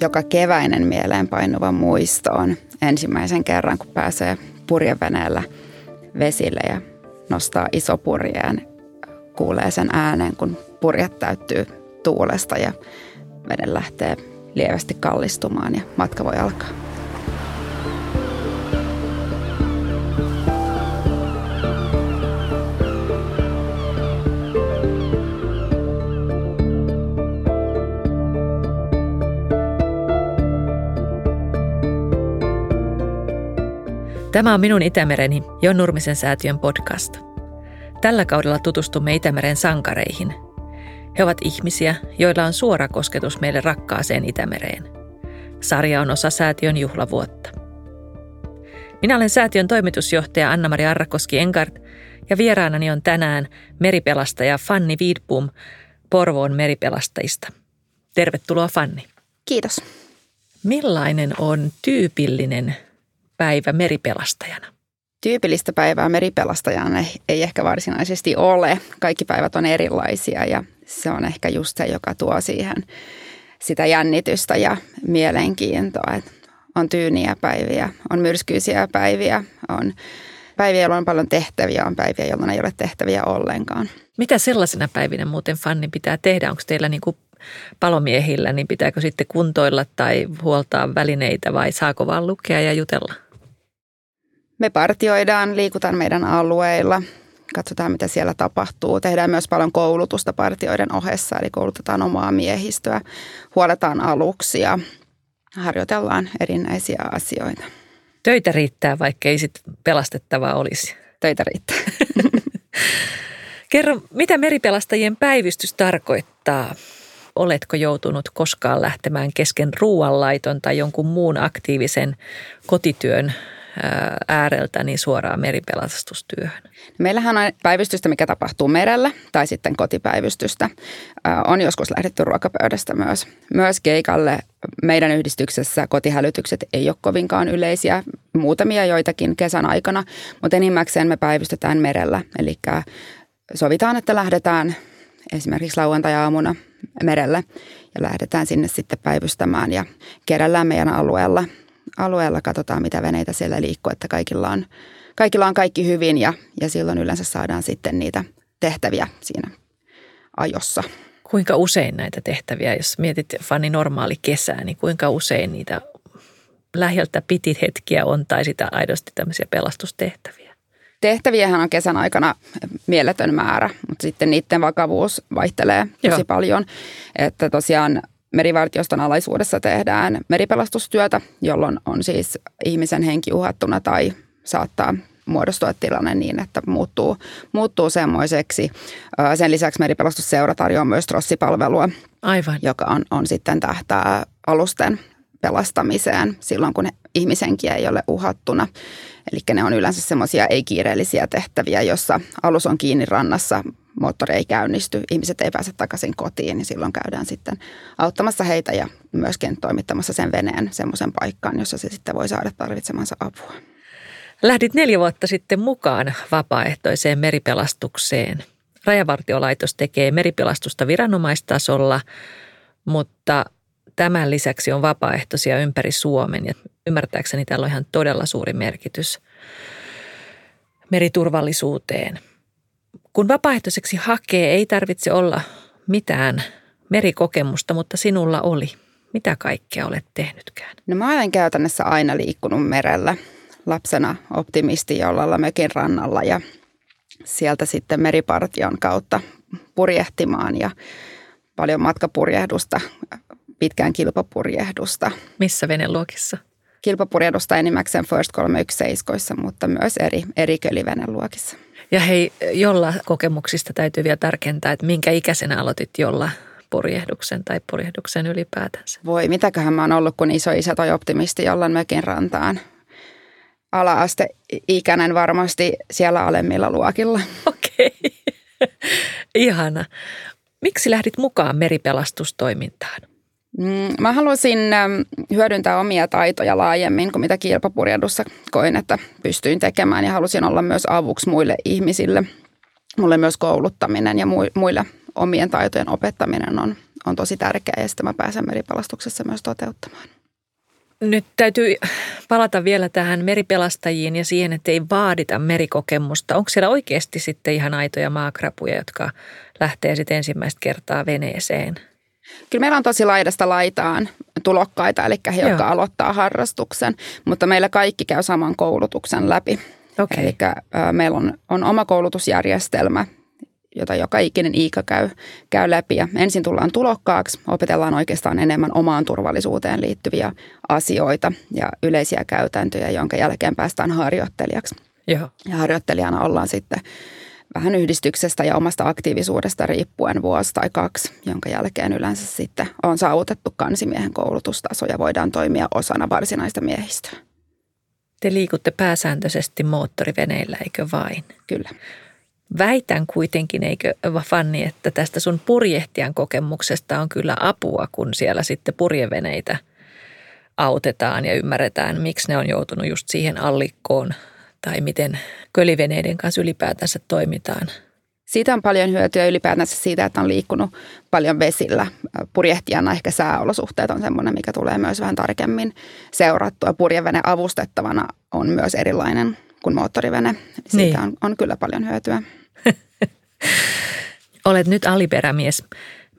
Joka keväinen mieleen painuva muisto on ensimmäisen kerran, kun pääsee purjeveneellä vesille ja nostaa iso purjeen. Kuulee sen äänen, kun purjet täyttyy tuulesta ja veden lähtee lievästi kallistumaan ja matka voi alkaa. Tämä on minun Itämereni, Jon Nurmisen säätiön podcast. Tällä kaudella tutustumme Itämeren sankareihin. He ovat ihmisiä, joilla on suora kosketus meille rakkaaseen Itämereen. Sarja on osa säätiön juhlavuotta. Minä olen säätiön toimitusjohtaja Anna-Mari Arrakoski Enkart ja vieraanani on tänään meripelastaja Fanni Wiedbum Porvoon meripelastajista. Tervetuloa Fanni. Kiitos. Millainen on tyypillinen päivä meripelastajana? Tyypillistä päivää meripelastajana ei ehkä varsinaisesti ole. Kaikki päivät on erilaisia ja se on ehkä just se, joka tuo siihen sitä jännitystä ja mielenkiintoa. Et on tyyniä päiviä, on myrskyisiä päiviä, on päiviä, jolloin on paljon tehtäviä, on päiviä, jolloin ei ole tehtäviä ollenkaan. Mitä sellaisena päivinä muuten Fanni pitää tehdä? Onko teillä niin kuin palomiehillä, niin pitääkö sitten kuntoilla tai huoltaa välineitä vai saako vaan lukea ja jutella? Me partioidaan, liikutaan meidän alueilla, katsotaan mitä siellä tapahtuu. Tehdään myös paljon koulutusta partioiden ohessa, eli koulutetaan omaa miehistöä, huoletaan aluksia, harjoitellaan erinäisiä asioita. Töitä riittää, vaikka ei sitten pelastettavaa olisi. Töitä riittää. Kerro, mitä meripelastajien päivystys tarkoittaa? Oletko joutunut koskaan lähtemään kesken ruoanlaiton tai jonkun muun aktiivisen kotityön ääreltä niin suoraan meripelastustyöhön? Meillähän on päivystystä, mikä tapahtuu merellä tai sitten kotipäivystystä. On joskus lähdetty ruokapöydästä myös. Myös keikalle meidän yhdistyksessä kotihälytykset ei ole kovinkaan yleisiä, muutamia joitakin kesän aikana, mutta enimmäkseen me päivystetään merellä. Eli sovitaan, että lähdetään esimerkiksi lauantai-aamuna merelle ja lähdetään sinne sitten päivystämään ja kerällään meidän alueella – alueella katsotaan, mitä veneitä siellä liikkuu, että kaikilla on, kaikilla on kaikki hyvin ja, ja silloin yleensä saadaan sitten niitä tehtäviä siinä ajossa. Kuinka usein näitä tehtäviä, jos mietit Fanni normaali kesää, niin kuinka usein niitä läheltä piti hetkiä on tai sitä aidosti tämmöisiä pelastustehtäviä? Tehtäviähän on kesän aikana mieletön määrä, mutta sitten niiden vakavuus vaihtelee tosi Joo. paljon. Että tosiaan merivartioston alaisuudessa tehdään meripelastustyötä, jolloin on siis ihmisen henki uhattuna tai saattaa muodostua tilanne niin, että muuttuu, muuttuu semmoiseksi. Sen lisäksi meripelastusseura tarjoaa myös trossipalvelua, Aivan. joka on, on sitten tähtää alusten pelastamiseen silloin, kun ihmisenkiä ei ole uhattuna. Eli ne on yleensä semmoisia ei-kiireellisiä tehtäviä, jossa alus on kiinni rannassa moottori ei käynnisty, ihmiset ei pääse takaisin kotiin, niin silloin käydään sitten auttamassa heitä ja myöskin toimittamassa sen veneen semmoisen paikkaan, jossa se sitten voi saada tarvitsemansa apua. Lähdit neljä vuotta sitten mukaan vapaaehtoiseen meripelastukseen. Rajavartiolaitos tekee meripelastusta viranomaistasolla, mutta tämän lisäksi on vapaaehtoisia ympäri Suomen ja ymmärtääkseni tällä on ihan todella suuri merkitys meriturvallisuuteen – kun vapaaehtoiseksi hakee, ei tarvitse olla mitään merikokemusta, mutta sinulla oli. Mitä kaikkea olet tehnytkään? No mä olen käytännössä aina liikkunut merellä. Lapsena optimisti jollalla mökin rannalla ja sieltä sitten meripartion kautta purjehtimaan ja paljon matkapurjehdusta, pitkään kilpapurjehdusta. Missä veneluokissa? Kilpapurjehdusta enimmäkseen First 317, mutta myös eri, eri köliveneluokissa. Ja hei, jolla kokemuksista täytyy vielä tarkentaa, että minkä ikäisenä aloitit jolla purjehduksen tai purjehduksen ylipäätänsä? Voi, mitäköhän mä oon ollut, kun iso isä toi optimisti jollain mökin rantaan. Ala-aste ikäinen varmasti siellä alemmilla luokilla. Okei, okay. ihana. Miksi lähdit mukaan meripelastustoimintaan? Mm, mä halusin hyödyntää omia taitoja laajemmin kuin mitä kilpapurjehdussa koin, että pystyin tekemään ja halusin olla myös avuksi muille ihmisille. mulle myös kouluttaminen ja muille omien taitojen opettaminen on, on tosi tärkeää ja sitten mä pääsen meripelastuksessa myös toteuttamaan. Nyt täytyy palata vielä tähän meripelastajiin ja siihen, että ei vaadita merikokemusta. Onko siellä oikeasti sitten ihan aitoja maakrapuja, jotka lähtee sitten ensimmäistä kertaa veneeseen? Kyllä meillä on tosi laidasta laitaan tulokkaita, eli he, Joo. jotka aloittaa harrastuksen, mutta meillä kaikki käy saman koulutuksen läpi. Okay. Eli meillä on, on oma koulutusjärjestelmä, jota joka ikinen Iika käy, käy läpi. Ja ensin tullaan tulokkaaksi, opetellaan oikeastaan enemmän omaan turvallisuuteen liittyviä asioita ja yleisiä käytäntöjä, jonka jälkeen päästään harjoittelijaksi. Joo. Ja harjoittelijana ollaan sitten vähän yhdistyksestä ja omasta aktiivisuudesta riippuen vuosi tai kaksi, jonka jälkeen yleensä sitten on saavutettu kansimiehen koulutustaso ja voidaan toimia osana varsinaista miehistöä. Te liikutte pääsääntöisesti moottoriveneillä, eikö vain? Kyllä. Väitän kuitenkin, eikö Fanni, että tästä sun purjehtijan kokemuksesta on kyllä apua, kun siellä sitten purjeveneitä autetaan ja ymmärretään, miksi ne on joutunut just siihen allikkoon tai miten köliveneiden kanssa ylipäätänsä toimitaan. Siitä on paljon hyötyä ylipäätänsä siitä, että on liikkunut paljon vesillä. Purjehtijana ehkä sääolosuhteet on semmoinen, mikä tulee myös vähän tarkemmin seurattua. Purjevene avustettavana on myös erilainen kuin moottorivene. Siitä niin. on, on kyllä paljon hyötyä. Olet nyt aliperämies.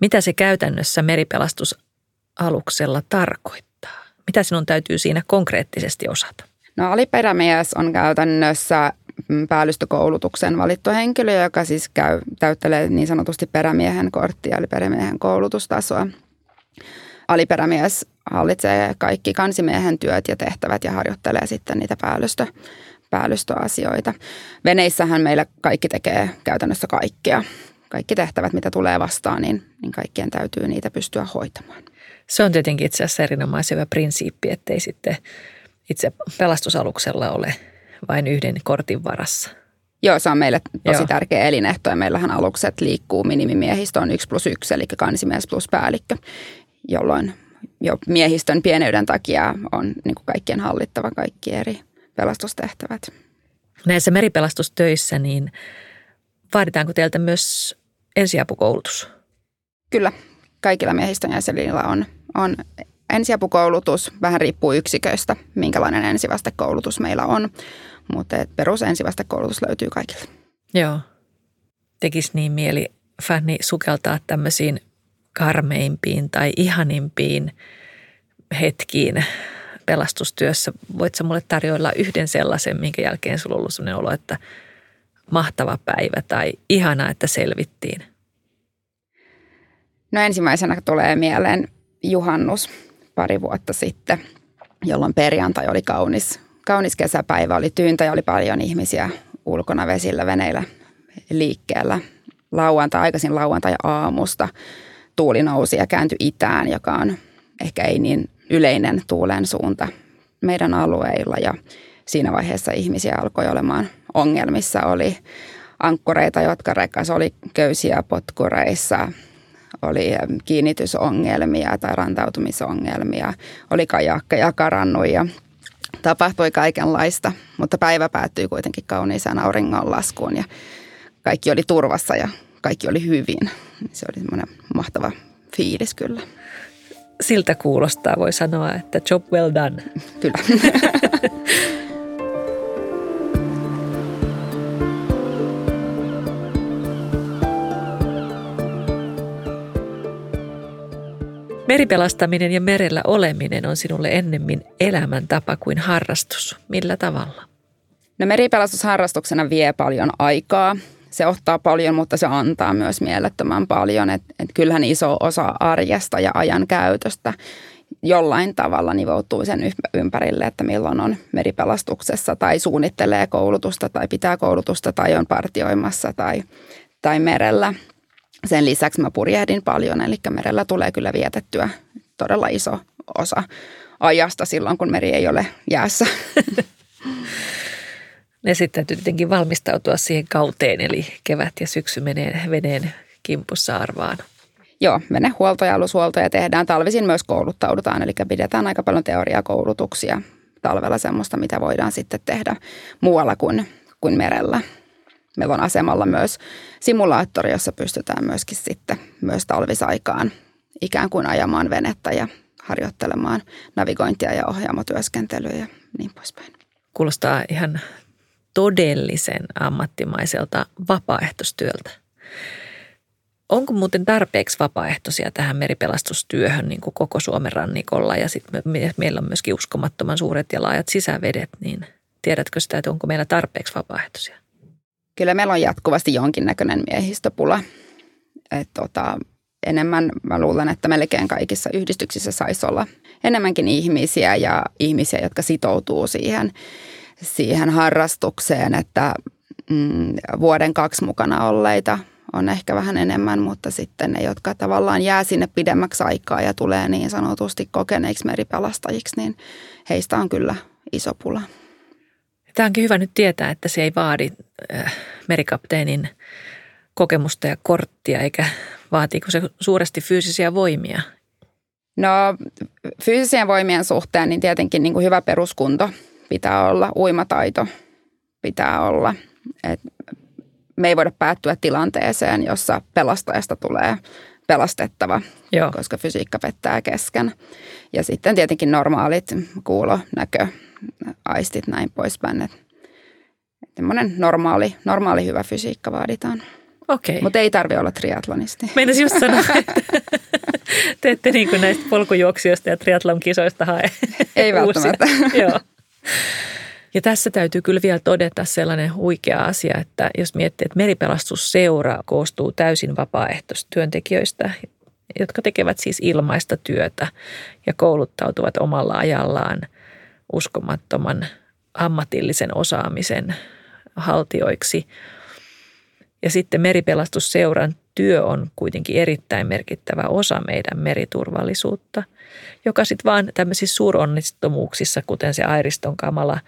Mitä se käytännössä meripelastusaluksella tarkoittaa? Mitä sinun täytyy siinä konkreettisesti osata? No aliperämies on käytännössä mm, päällystökoulutuksen valittu henkilö, joka siis käy, täyttelee niin sanotusti perämiehen korttia, eli perämiehen koulutustasoa. Aliperämies hallitsee kaikki kansimiehen työt ja tehtävät ja harjoittelee sitten niitä päällystö, päällystöasioita. Veneissähän meillä kaikki tekee käytännössä kaikkea. Kaikki tehtävät, mitä tulee vastaan, niin, niin kaikkien täytyy niitä pystyä hoitamaan. Se on tietenkin itse asiassa erinomaisen hyvä prinsiippi, ettei sitten itse pelastusaluksella ole vain yhden kortin varassa. Joo, se on meille tosi Joo. tärkeä elinehto ja meillähän alukset liikkuu minimimiehistö on 1 plus 1, eli kansimies plus päällikkö, jolloin jo miehistön pieneyden takia on niin kuin kaikkien hallittava kaikki eri pelastustehtävät. Näissä meripelastustöissä, niin vaaditaanko teiltä myös ensiapukoulutus? Kyllä, kaikilla miehistön jäsenillä on, on ensiapukoulutus. Vähän riippuu yksiköistä, minkälainen ensivastekoulutus meillä on, mutta perus ensivastekoulutus löytyy kaikille. Joo. Tekisi niin mieli Fanni sukeltaa tämmöisiin karmeimpiin tai ihanimpiin hetkiin pelastustyössä. Voitko mulle tarjoilla yhden sellaisen, minkä jälkeen sulla on ollut sellainen olo, että mahtava päivä tai ihana, että selvittiin? No ensimmäisenä tulee mieleen juhannus pari vuotta sitten, jolloin perjantai oli kaunis, kaunis kesäpäivä, oli tyyntä ja oli paljon ihmisiä ulkona vesillä veneillä liikkeellä. Lauantai, aikaisin lauantai aamusta tuuli nousi ja kääntyi itään, joka on ehkä ei niin yleinen tuulen suunta meidän alueilla ja siinä vaiheessa ihmisiä alkoi olemaan ongelmissa. Oli ankkureita, jotka rekas, oli köysiä potkureissa, oli kiinnitysongelmia tai rantautumisongelmia, oli kajakkeja karannut ja tapahtui kaikenlaista, mutta päivä päättyi kuitenkin kauniiseen auringonlaskuun ja kaikki oli turvassa ja kaikki oli hyvin. Se oli semmoinen mahtava fiilis kyllä siltä kuulostaa, voi sanoa, että job well done. Kyllä. Meripelastaminen ja merellä oleminen on sinulle ennemmin elämäntapa kuin harrastus. Millä tavalla? No meripelastusharrastuksena vie paljon aikaa se ottaa paljon, mutta se antaa myös mielettömän paljon. Et, et kyllähän iso osa arjesta ja ajan käytöstä jollain tavalla nivoutuu sen ympärille, että milloin on meripelastuksessa tai suunnittelee koulutusta tai pitää koulutusta tai on partioimassa tai, tai merellä. Sen lisäksi mä purjehdin paljon, eli merellä tulee kyllä vietettyä todella iso osa ajasta silloin, kun meri ei ole jäässä. Ja sitten täytyy tietenkin valmistautua siihen kauteen, eli kevät ja syksy menee veneen kimpussa arvaan. Joo, venehuolto ja alushuoltoja tehdään. Talvisin myös kouluttaudutaan, eli pidetään aika paljon teoriakoulutuksia talvella semmoista, mitä voidaan sitten tehdä muualla kuin, kuin merellä. Meillä on asemalla myös simulaattori, jossa pystytään myöskin sitten myös talvisaikaan ikään kuin ajamaan venettä ja harjoittelemaan navigointia ja ohjaamotyöskentelyä ja niin poispäin. Kuulostaa ihan todellisen ammattimaiselta vapaaehtoistyöltä. Onko muuten tarpeeksi vapaaehtoisia tähän meripelastustyöhön niin kuin koko Suomen rannikolla ja sitten me, meillä on myöskin uskomattoman suuret ja laajat sisävedet, niin tiedätkö sitä, että onko meillä tarpeeksi vapaaehtoisia? Kyllä meillä on jatkuvasti jonkinnäköinen miehistöpula. Et tota, enemmän mä luulen, että melkein kaikissa yhdistyksissä saisi olla enemmänkin ihmisiä ja ihmisiä, jotka sitoutuu siihen, siihen harrastukseen, että mm, vuoden kaksi mukana olleita on ehkä vähän enemmän, mutta sitten ne, jotka tavallaan jää sinne pidemmäksi aikaa ja tulee niin sanotusti kokeneiksi meripelastajiksi, niin heistä on kyllä iso pula. Tämä onkin hyvä nyt tietää, että se ei vaadi äh, merikapteenin kokemusta ja korttia, eikä vaatiiko se suuresti fyysisiä voimia? No fyysisien voimien suhteen niin tietenkin niin kuin hyvä peruskunto pitää olla, uimataito pitää olla. Et me ei voida päättyä tilanteeseen, jossa pelastajasta tulee pelastettava, Joo. koska fysiikka pettää kesken. Ja sitten tietenkin normaalit kuulo, näkö, aistit, näin poispäin. Että normaali, normaali hyvä fysiikka vaaditaan. Okei. Mutta ei tarvi olla triatlonisti. Meinasin just sanoa, että te ette niin kuin näistä polkujuoksijoista ja triatlon kisoista hae Ei välttämättä. Joo. Ja tässä täytyy kyllä vielä todeta sellainen huikea asia, että jos miettii, että meripelastusseura koostuu täysin vapaaehtoistyöntekijöistä, jotka tekevät siis ilmaista työtä ja kouluttautuvat omalla ajallaan uskomattoman ammatillisen osaamisen haltioiksi. Ja sitten meripelastusseuran työ on kuitenkin erittäin merkittävä osa meidän meriturvallisuutta, joka sitten vaan tämmöisissä suuronnistumuuksissa, kuten se Airiston kamala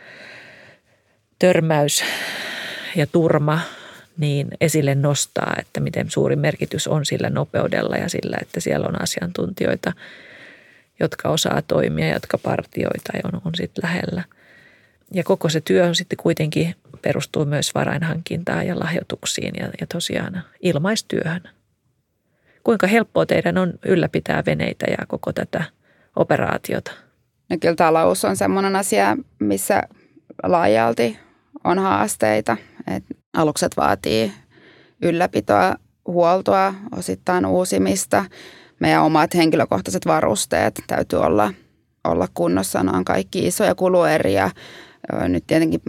törmäys ja turma, niin esille nostaa, että miten suuri merkitys on sillä nopeudella ja sillä, että siellä on asiantuntijoita, jotka osaa toimia, jotka partioita ja on, on sitten lähellä. Ja koko se työ on sitten kuitenkin perustuu myös varainhankintaan ja lahjoituksiin ja, ja tosiaan ilmaistyöhön. Kuinka helppoa teidän on ylläpitää veneitä ja koko tätä operaatiota? No kyllä talous on sellainen asia, missä laajalti on haasteita. Et alukset vaatii ylläpitoa, huoltoa, osittain uusimista. Meidän omat henkilökohtaiset varusteet täytyy olla, olla kunnossa. Ne on kaikki isoja kulueriä. Nyt tietenkin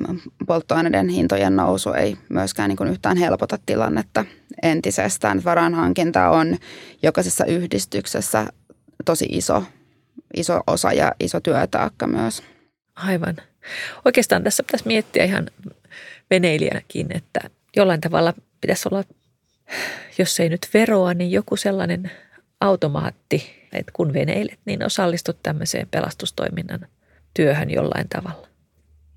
polttoaineiden hintojen nousu ei myöskään niin kuin yhtään helpota tilannetta entisestään. Varainhankinta on jokaisessa yhdistyksessä tosi iso, iso osa ja iso työtaakka myös. Aivan. Oikeastaan tässä pitäisi miettiä ihan veneilijänäkin, että jollain tavalla pitäisi olla, jos ei nyt veroa, niin joku sellainen automaatti, että kun veneilet, niin osallistut tämmöiseen pelastustoiminnan työhön jollain tavalla.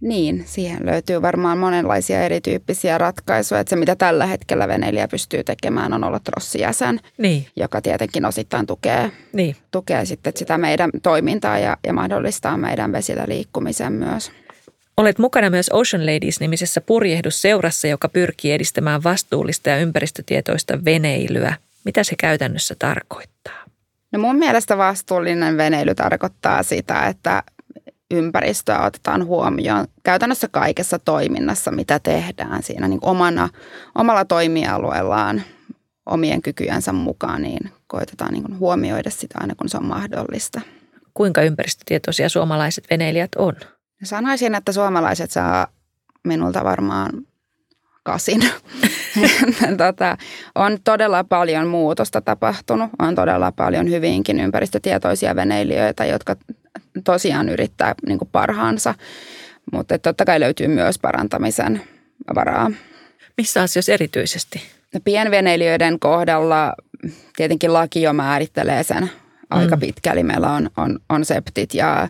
Niin, siihen löytyy varmaan monenlaisia erityyppisiä ratkaisuja. Että se, mitä tällä hetkellä veneilijä pystyy tekemään, on olla trossijäsen, niin. joka tietenkin osittain tukee, niin. tukee sitten sitä meidän toimintaa ja, ja mahdollistaa meidän vesillä liikkumisen myös. Olet mukana myös Ocean Ladies-nimisessä purjehdusseurassa, joka pyrkii edistämään vastuullista ja ympäristötietoista veneilyä. Mitä se käytännössä tarkoittaa? No mun mielestä vastuullinen veneily tarkoittaa sitä, että ympäristöä otetaan huomioon käytännössä kaikessa toiminnassa, mitä tehdään siinä niin omana, omalla toimialueellaan omien kykyjensä mukaan, niin koitetaan niin huomioida sitä aina kun se on mahdollista. Kuinka ympäristötietoisia suomalaiset veneilijät on? Sanoisin, että suomalaiset saa minulta varmaan kasin. tota, on todella paljon muutosta tapahtunut. On todella paljon hyvinkin ympäristötietoisia veneilijöitä, jotka tosiaan yrittää niin kuin parhaansa. Mutta totta kai löytyy myös parantamisen varaa. Missä asioissa erityisesti? Pienveneilijöiden kohdalla tietenkin laki jo määrittelee sen aika mm. pitkälle. Meillä on, on, on septit ja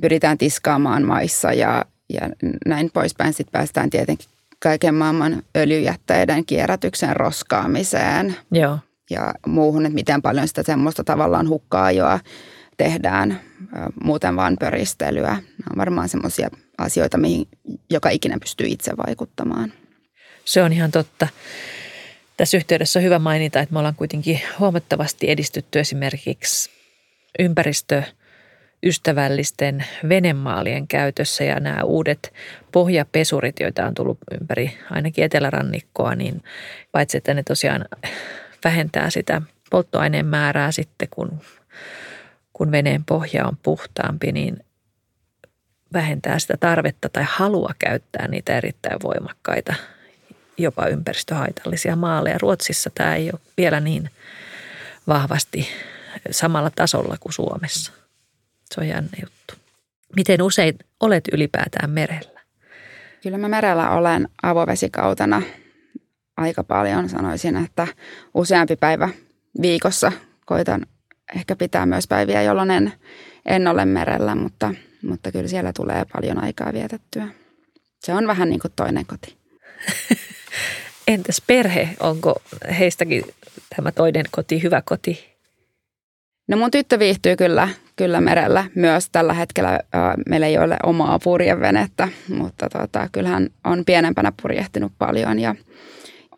pyritään tiskaamaan maissa ja, ja näin poispäin. Sitten päästään tietenkin kaiken maailman öljyjätteiden kierrätyksen roskaamiseen Joo. ja muuhun, että miten paljon sitä semmoista tavallaan hukkaa joa tehdään muuten vaan pöristelyä. Nämä on varmaan semmoisia asioita, mihin joka ikinen pystyy itse vaikuttamaan. Se on ihan totta. Tässä yhteydessä on hyvä mainita, että me ollaan kuitenkin huomattavasti edistytty esimerkiksi ympäristö ystävällisten venemaalien käytössä ja nämä uudet pohjapesurit, joita on tullut ympäri ainakin etelärannikkoa, niin paitsi että ne tosiaan vähentää sitä polttoaineen määrää sitten, kun, kun veneen pohja on puhtaampi, niin vähentää sitä tarvetta tai halua käyttää niitä erittäin voimakkaita, jopa ympäristöhaitallisia maaleja. Ruotsissa tämä ei ole vielä niin vahvasti samalla tasolla kuin Suomessa. Se on jännä juttu. Miten usein olet ylipäätään merellä? Kyllä mä merellä olen avovesikautena aika paljon. Sanoisin, että useampi päivä viikossa koitan ehkä pitää myös päiviä, jolloin en, en ole merellä, mutta, mutta kyllä siellä tulee paljon aikaa vietettyä. Se on vähän niin kuin toinen koti. Entäs perhe? Onko heistäkin tämä toinen koti hyvä koti? No mun tyttö viihtyy kyllä, kyllä merellä myös tällä hetkellä. Meillä ei ole omaa purjevenettä, mutta tota, kyllähän on pienempänä purjehtinut paljon ja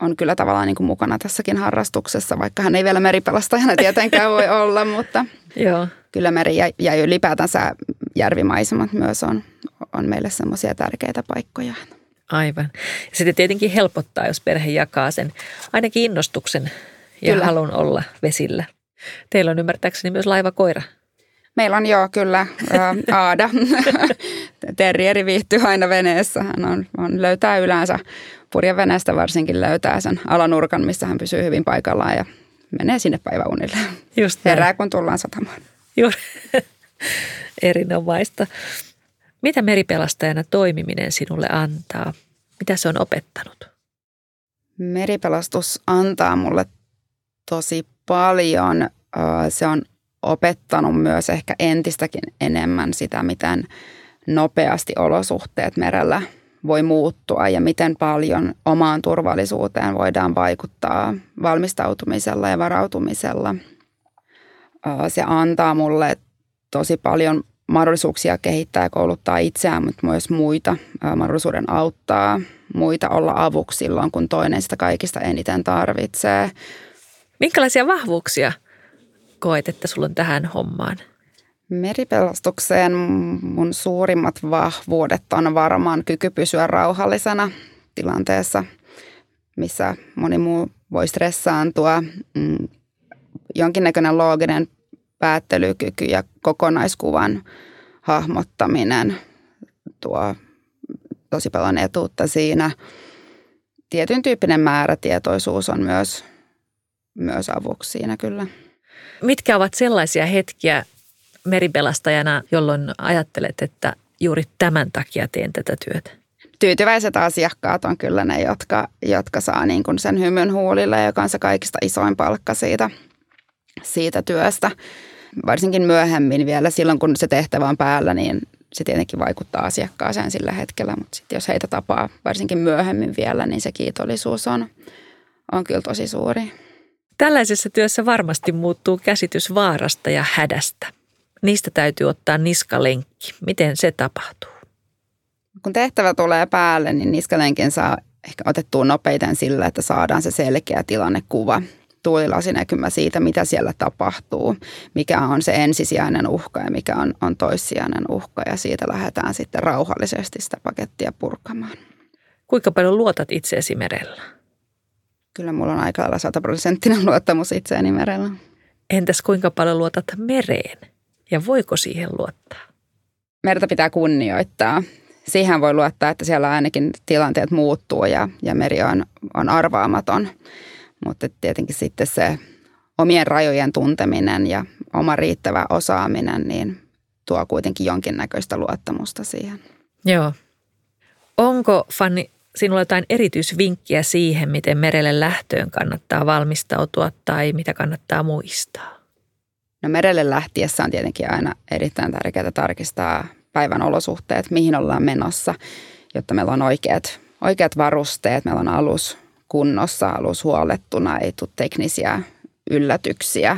on kyllä tavallaan niin kuin mukana tässäkin harrastuksessa, vaikka hän ei vielä meripelastajana tietenkään voi olla, mutta Joo. kyllä meri ja, ja ylipäätänsä järvimaisemat myös on, on meille semmoisia tärkeitä paikkoja. Aivan. Sitten tietenkin helpottaa, jos perhe jakaa sen ainakin innostuksen ja kyllä. halun olla vesillä. Teillä on ymmärtääkseni myös laivakoira. Meillä on joo kyllä Aada. Terrieri viihtyy aina veneessä. Hän on, on, löytää yleensä purjeveneestä varsinkin löytää sen alanurkan, missä hän pysyy hyvin paikallaan ja menee sinne päiväunille. Just Herää, kun tullaan satamaan. Juuri. Erinomaista. Mitä meripelastajana toimiminen sinulle antaa? Mitä se on opettanut? Meripelastus antaa mulle tosi paljon. Se on opettanut myös ehkä entistäkin enemmän sitä, miten nopeasti olosuhteet merellä voi muuttua ja miten paljon omaan turvallisuuteen voidaan vaikuttaa valmistautumisella ja varautumisella. Se antaa mulle tosi paljon mahdollisuuksia kehittää ja kouluttaa itseään, mutta myös muita, mahdollisuuden auttaa muita olla avuksi silloin, kun toinen sitä kaikista eniten tarvitsee. Minkälaisia vahvuuksia koet, että sulla on tähän hommaan? Meripelastukseen mun suurimmat vahvuudet on varmaan kyky pysyä rauhallisena tilanteessa, missä moni muu voi stressaantua. Mm, jonkinnäköinen looginen päättelykyky ja kokonaiskuvan hahmottaminen tuo tosi paljon etuutta siinä. Tietyn tyyppinen määrätietoisuus on myös, myös avuksi siinä kyllä. Mitkä ovat sellaisia hetkiä meripelastajana, jolloin ajattelet, että juuri tämän takia teen tätä työtä? Tyytyväiset asiakkaat on kyllä ne, jotka, jotka saa niin kuin sen hymyn huulille, joka on se kaikista isoin palkka siitä, siitä työstä. Varsinkin myöhemmin vielä silloin, kun se tehtävä on päällä, niin se tietenkin vaikuttaa asiakkaaseen sillä hetkellä, mutta sitten jos heitä tapaa varsinkin myöhemmin vielä, niin se kiitollisuus on, on kyllä tosi suuri. Tällaisessa työssä varmasti muuttuu käsitys vaarasta ja hädästä. Niistä täytyy ottaa niskalenkki. Miten se tapahtuu? Kun tehtävä tulee päälle, niin niskalenkin saa ehkä otettua nopeiten sillä, että saadaan se selkeä tilannekuva tuulilasinäkymä siitä, mitä siellä tapahtuu, mikä on se ensisijainen uhka ja mikä on, on toissijainen uhka ja siitä lähdetään sitten rauhallisesti sitä pakettia purkamaan. Kuinka paljon luotat itseesi merellä? Kyllä mulla on aika lailla sataprosenttinen luottamus itseäni merellä. Entäs kuinka paljon luotat mereen ja voiko siihen luottaa? Merta pitää kunnioittaa. Siihen voi luottaa, että siellä ainakin tilanteet muuttuu ja, ja meri on, on arvaamaton. Mutta tietenkin sitten se omien rajojen tunteminen ja oma riittävä osaaminen, niin tuo kuitenkin jonkinnäköistä luottamusta siihen. Joo. Onko, Fanni, sinulla jotain erityisvinkkiä siihen, miten merelle lähtöön kannattaa valmistautua tai mitä kannattaa muistaa? No merelle lähtiessä on tietenkin aina erittäin tärkeää tarkistaa päivän olosuhteet, mihin ollaan menossa, jotta meillä on oikeat, oikeat varusteet, meillä on alus kunnossa, alus huolettuna, ei tule teknisiä yllätyksiä.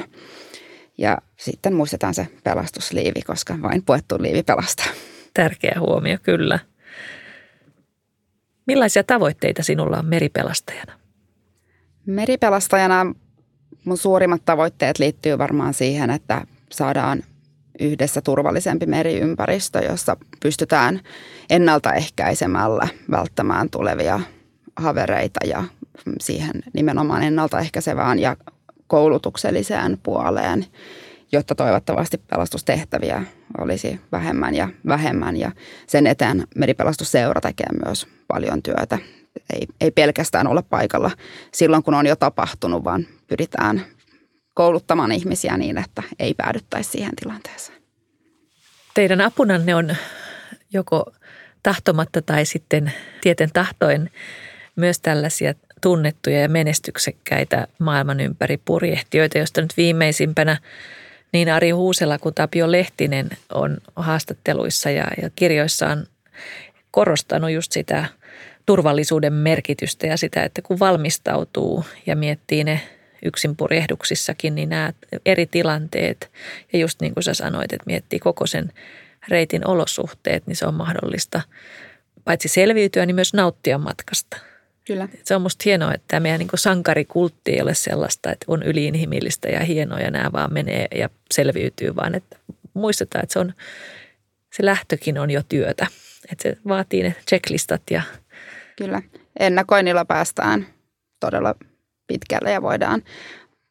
Ja sitten muistetaan se pelastusliivi, koska vain puettu liivi pelastaa. Tärkeä huomio, kyllä. Millaisia tavoitteita sinulla on meripelastajana? Meripelastajana mun suurimmat tavoitteet liittyy varmaan siihen, että saadaan yhdessä turvallisempi meriympäristö, jossa pystytään ennaltaehkäisemällä välttämään tulevia havereita ja siihen nimenomaan ennaltaehkäisevään ja koulutukselliseen puoleen, jotta toivottavasti pelastustehtäviä olisi vähemmän ja vähemmän. Ja sen eteen meripelastusseura tekee myös paljon työtä. Ei, ei pelkästään olla paikalla silloin, kun on jo tapahtunut, vaan pyritään kouluttamaan ihmisiä niin, että ei päädyttäisi siihen tilanteeseen. Teidän apunanne on joko tahtomatta tai sitten tieten tahtoin myös tällaisia tunnettuja ja menestyksekkäitä maailman ympäri purjehtijoita, joista nyt viimeisimpänä niin Ari Huusela kuin Tapio Lehtinen on haastatteluissa ja, ja kirjoissaan korostanut just sitä turvallisuuden merkitystä ja sitä, että kun valmistautuu ja miettii ne yksin purjehduksissakin, niin nämä eri tilanteet ja just niin kuin sä sanoit, että miettii koko sen reitin olosuhteet, niin se on mahdollista paitsi selviytyä, niin myös nauttia matkasta. Kyllä. Se on musta hienoa, että tämä meidän niin sankarikultti ei ole sellaista, että on yliinhimillistä ja hienoa ja nämä vaan menee ja selviytyy, vaan että muistetaan, että se, on, se lähtökin on jo työtä. Että se vaatii ne checklistat ja... Kyllä. Ennakoinnilla päästään todella pitkälle ja voidaan,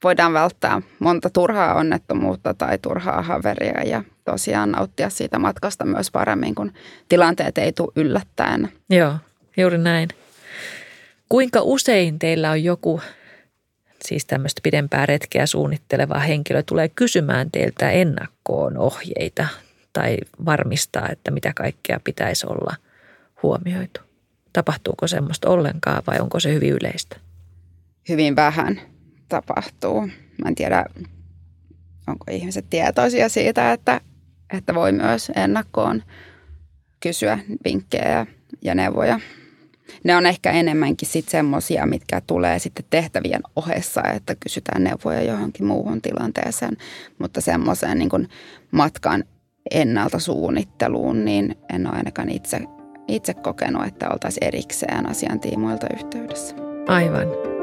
voidaan välttää monta turhaa onnettomuutta tai turhaa haveria ja tosiaan nauttia siitä matkasta myös paremmin, kun tilanteet ei tule yllättäen. Joo, juuri näin. Kuinka usein teillä on joku, siis tämmöistä pidempää retkeä suunnitteleva henkilö, tulee kysymään teiltä ennakkoon ohjeita tai varmistaa, että mitä kaikkea pitäisi olla huomioitu? Tapahtuuko semmoista ollenkaan vai onko se hyvin yleistä? Hyvin vähän tapahtuu. Mä en tiedä, onko ihmiset tietoisia siitä, että, että voi myös ennakkoon kysyä vinkkejä ja neuvoja ne on ehkä enemmänkin sitten semmoisia, mitkä tulee sitten tehtävien ohessa, että kysytään neuvoja johonkin muuhun tilanteeseen. Mutta semmoiseen niin matkan ennalta suunnitteluun, niin en ole ainakaan itse, itse kokenut, että oltaisiin erikseen asiantiimoilta yhteydessä. Aivan.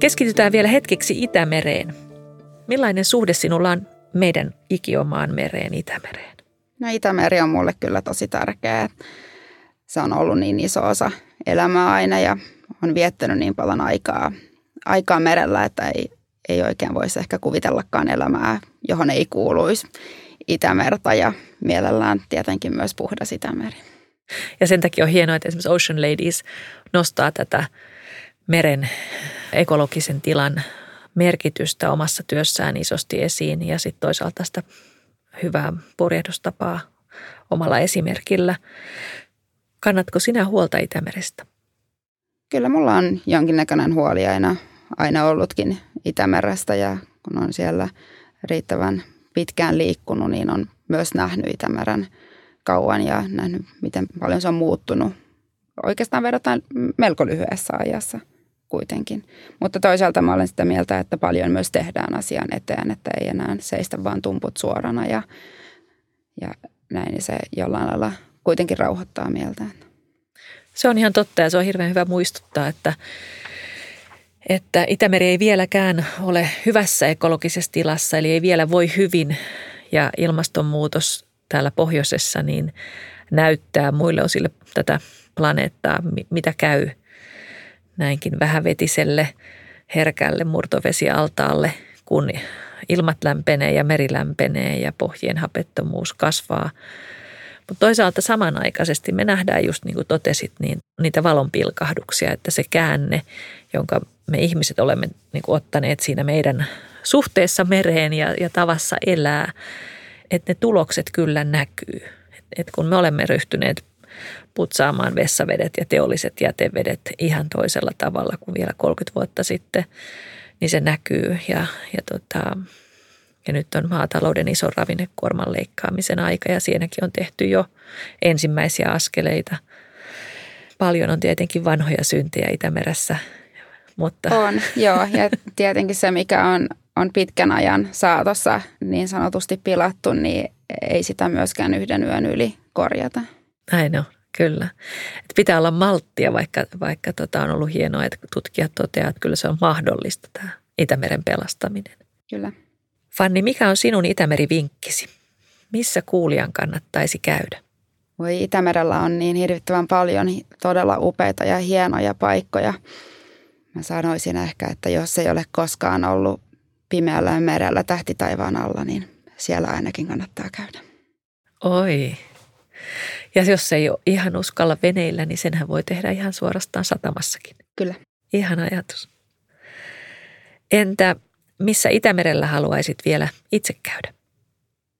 Keskitytään vielä hetkeksi Itämereen. Millainen suhde sinulla on meidän ikiomaan mereen Itämereen? No Itämeri on mulle kyllä tosi tärkeä. Se on ollut niin iso osa elämää aina ja on viettänyt niin paljon aikaa, aikaa merellä, että ei, ei oikein voisi ehkä kuvitellakaan elämää, johon ei kuuluisi Itämerta ja mielellään tietenkin myös puhdas Itämeri. Ja sen takia on hienoa, että esimerkiksi Ocean Ladies nostaa tätä meren ekologisen tilan merkitystä omassa työssään isosti esiin ja sitten toisaalta sitä hyvää purjehdustapaa omalla esimerkillä. Kannatko sinä huolta Itämerestä? Kyllä mulla on jonkinnäköinen huoli aina, aina ollutkin Itämerestä ja kun on siellä riittävän pitkään liikkunut, niin on myös nähnyt Itämeren kauan ja nähnyt, miten paljon se on muuttunut oikeastaan verrataan melko lyhyessä ajassa kuitenkin. Mutta toisaalta mä olen sitä mieltä, että paljon myös tehdään asian eteen, että ei enää seistä vaan tumput suorana ja, ja näin niin se jollain lailla kuitenkin rauhoittaa mieltään. Se on ihan totta ja se on hirveän hyvä muistuttaa, että, että Itämeri ei vieläkään ole hyvässä ekologisessa tilassa, eli ei vielä voi hyvin ja ilmastonmuutos täällä pohjoisessa niin näyttää muille osille tätä planeettaa, mitä käy – näinkin vähävetiselle, herkälle murtovesialtaalle, kun ilmat lämpenee ja meri lämpenee ja pohjien hapettomuus kasvaa. Mutta toisaalta samanaikaisesti me nähdään just niin kuin totesit, niin niitä valonpilkahduksia, että se käänne, jonka me ihmiset olemme niin kuin ottaneet siinä meidän suhteessa mereen ja, ja tavassa elää, että ne tulokset kyllä näkyy. Et, kun me olemme ryhtyneet putsaamaan vessavedet ja teolliset jätevedet ihan toisella tavalla kuin vielä 30 vuotta sitten, niin se näkyy. Ja, ja, tota, ja nyt on maatalouden ison ravinnekuorman leikkaamisen aika ja siinäkin on tehty jo ensimmäisiä askeleita. Paljon on tietenkin vanhoja syntejä Itämeressä. Mutta. On, joo. Ja tietenkin se, mikä on, on pitkän ajan saatossa niin sanotusti pilattu, niin ei sitä myöskään yhden yön yli korjata. Näin on, kyllä. Et pitää olla malttia, vaikka, vaikka tota on ollut hienoa, että tutkijat toteavat, että kyllä se on mahdollista tämä Itämeren pelastaminen. Kyllä. Fanni, mikä on sinun Itämeri-vinkkisi? Missä kuulijan kannattaisi käydä? Voi Itämerellä on niin hirvittävän paljon todella upeita ja hienoja paikkoja. Mä sanoisin ehkä, että jos ei ole koskaan ollut pimeällä merellä tähtitaivaan alla, niin siellä ainakin kannattaa käydä. Oi. Ja jos ei ole ihan uskalla veneillä, niin senhän voi tehdä ihan suorastaan satamassakin. Kyllä. Ihan ajatus. Entä missä Itämerellä haluaisit vielä itse käydä?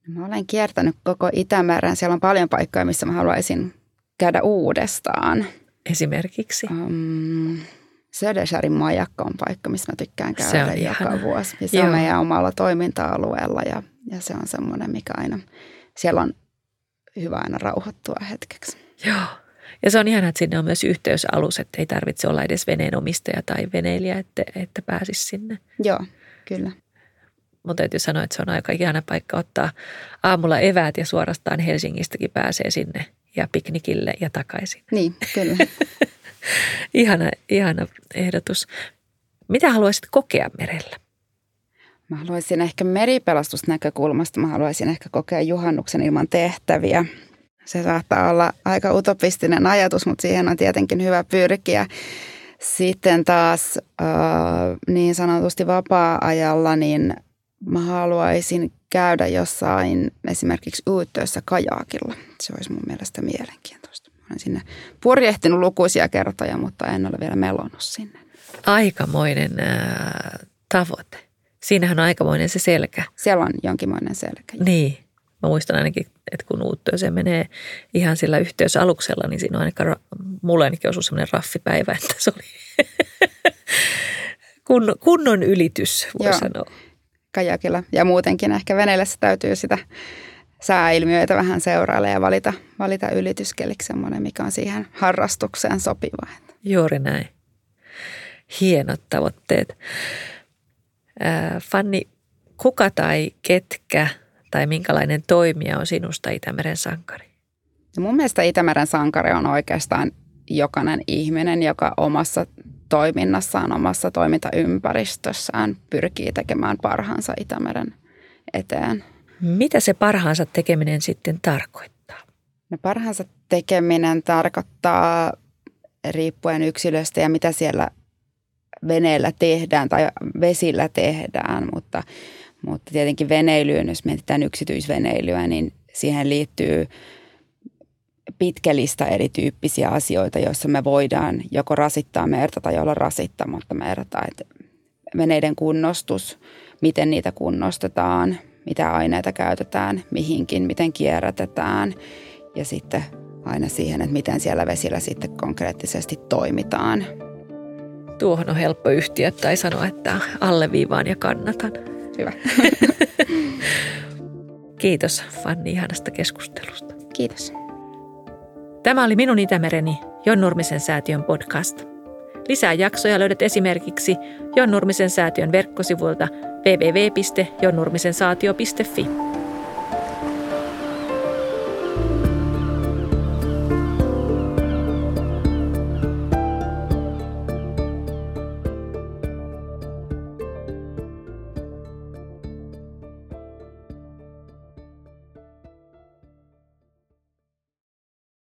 Mä olen kiertänyt koko Itämeren. Siellä on paljon paikkoja, missä mä haluaisin käydä uudestaan. Esimerkiksi? Um, Södersärin majakka on paikka, missä mä tykkään käydä se on joka ihana. vuosi. Ja se Joo. on meidän omalla toiminta-alueella ja, ja se on semmoinen, mikä aina, siellä on hyvä aina rauhoittua hetkeksi. Joo. Ja se on ihan, että sinne on myös yhteysalus, että ei tarvitse olla edes veneen omistaja tai veneilijä, että, että pääsisi sinne. Joo, kyllä. Mun täytyy sanoa, että se on aika ihana paikka ottaa aamulla eväät ja suorastaan Helsingistäkin pääsee sinne ja piknikille ja takaisin. Niin, kyllä. ihana, ihana ehdotus. Mitä haluaisit kokea merellä? Mä haluaisin ehkä meripelastusnäkökulmasta, mä haluaisin ehkä kokea juhannuksen ilman tehtäviä. Se saattaa olla aika utopistinen ajatus, mutta siihen on tietenkin hyvä pyrkiä. Sitten taas äh, niin sanotusti vapaa-ajalla, niin mä haluaisin käydä jossain esimerkiksi Uuttöössä kajaakilla. Se olisi mun mielestä mielenkiintoista. Mä olen sinne purjehtinut lukuisia kertoja, mutta en ole vielä melonnut sinne. Aikamoinen äh, tavoite. Siinähän on aikamoinen se selkä. Siellä on jonkinmoinen selkä. Niin. Mä muistan ainakin, että kun se menee ihan sillä yhteysaluksella, niin siinä on ainakaan, mulle ainakin osui sellainen raffipäivä, että se oli kunnon, kunnon ylitys, voi Joo. sanoa kajakilla. Ja muutenkin ehkä veneellessä täytyy sitä sääilmiöitä vähän seurailla ja valita, valita ylityskeliksi semmoinen, mikä on siihen harrastukseen sopiva. Juuri näin. Hienot tavoitteet. Äh, Fanni, kuka tai ketkä tai minkälainen toimija on sinusta Itämeren sankari? Ja mun mielestä Itämeren sankari on oikeastaan jokainen ihminen, joka omassa toiminnassaan, omassa toimintaympäristössään pyrkii tekemään parhaansa Itämeren eteen. Mitä se parhaansa tekeminen sitten tarkoittaa? No parhaansa tekeminen tarkoittaa riippuen yksilöstä ja mitä siellä veneellä tehdään tai vesillä tehdään, mutta, mutta tietenkin veneilyyn, jos mietitään yksityisveneilyä, niin siihen liittyy pitkä lista erityyppisiä asioita, joissa me voidaan joko rasittaa merta tai olla rasittamatta merta. Et veneiden kunnostus, miten niitä kunnostetaan, mitä aineita käytetään, mihinkin, miten kierrätetään ja sitten aina siihen, että miten siellä vesillä sitten konkreettisesti toimitaan. Tuohon on helppo yhtiö tai sanoa, että alleviivaan ja kannatan. Hyvä. Kiitos Fanni ihanasta keskustelusta. Kiitos. Tämä oli minun Itämereni, Jon Nurmisen säätiön podcast. Lisää jaksoja löydät esimerkiksi Jon Nurmisen säätiön verkkosivuilta www.jonnurmisensaatio.fi.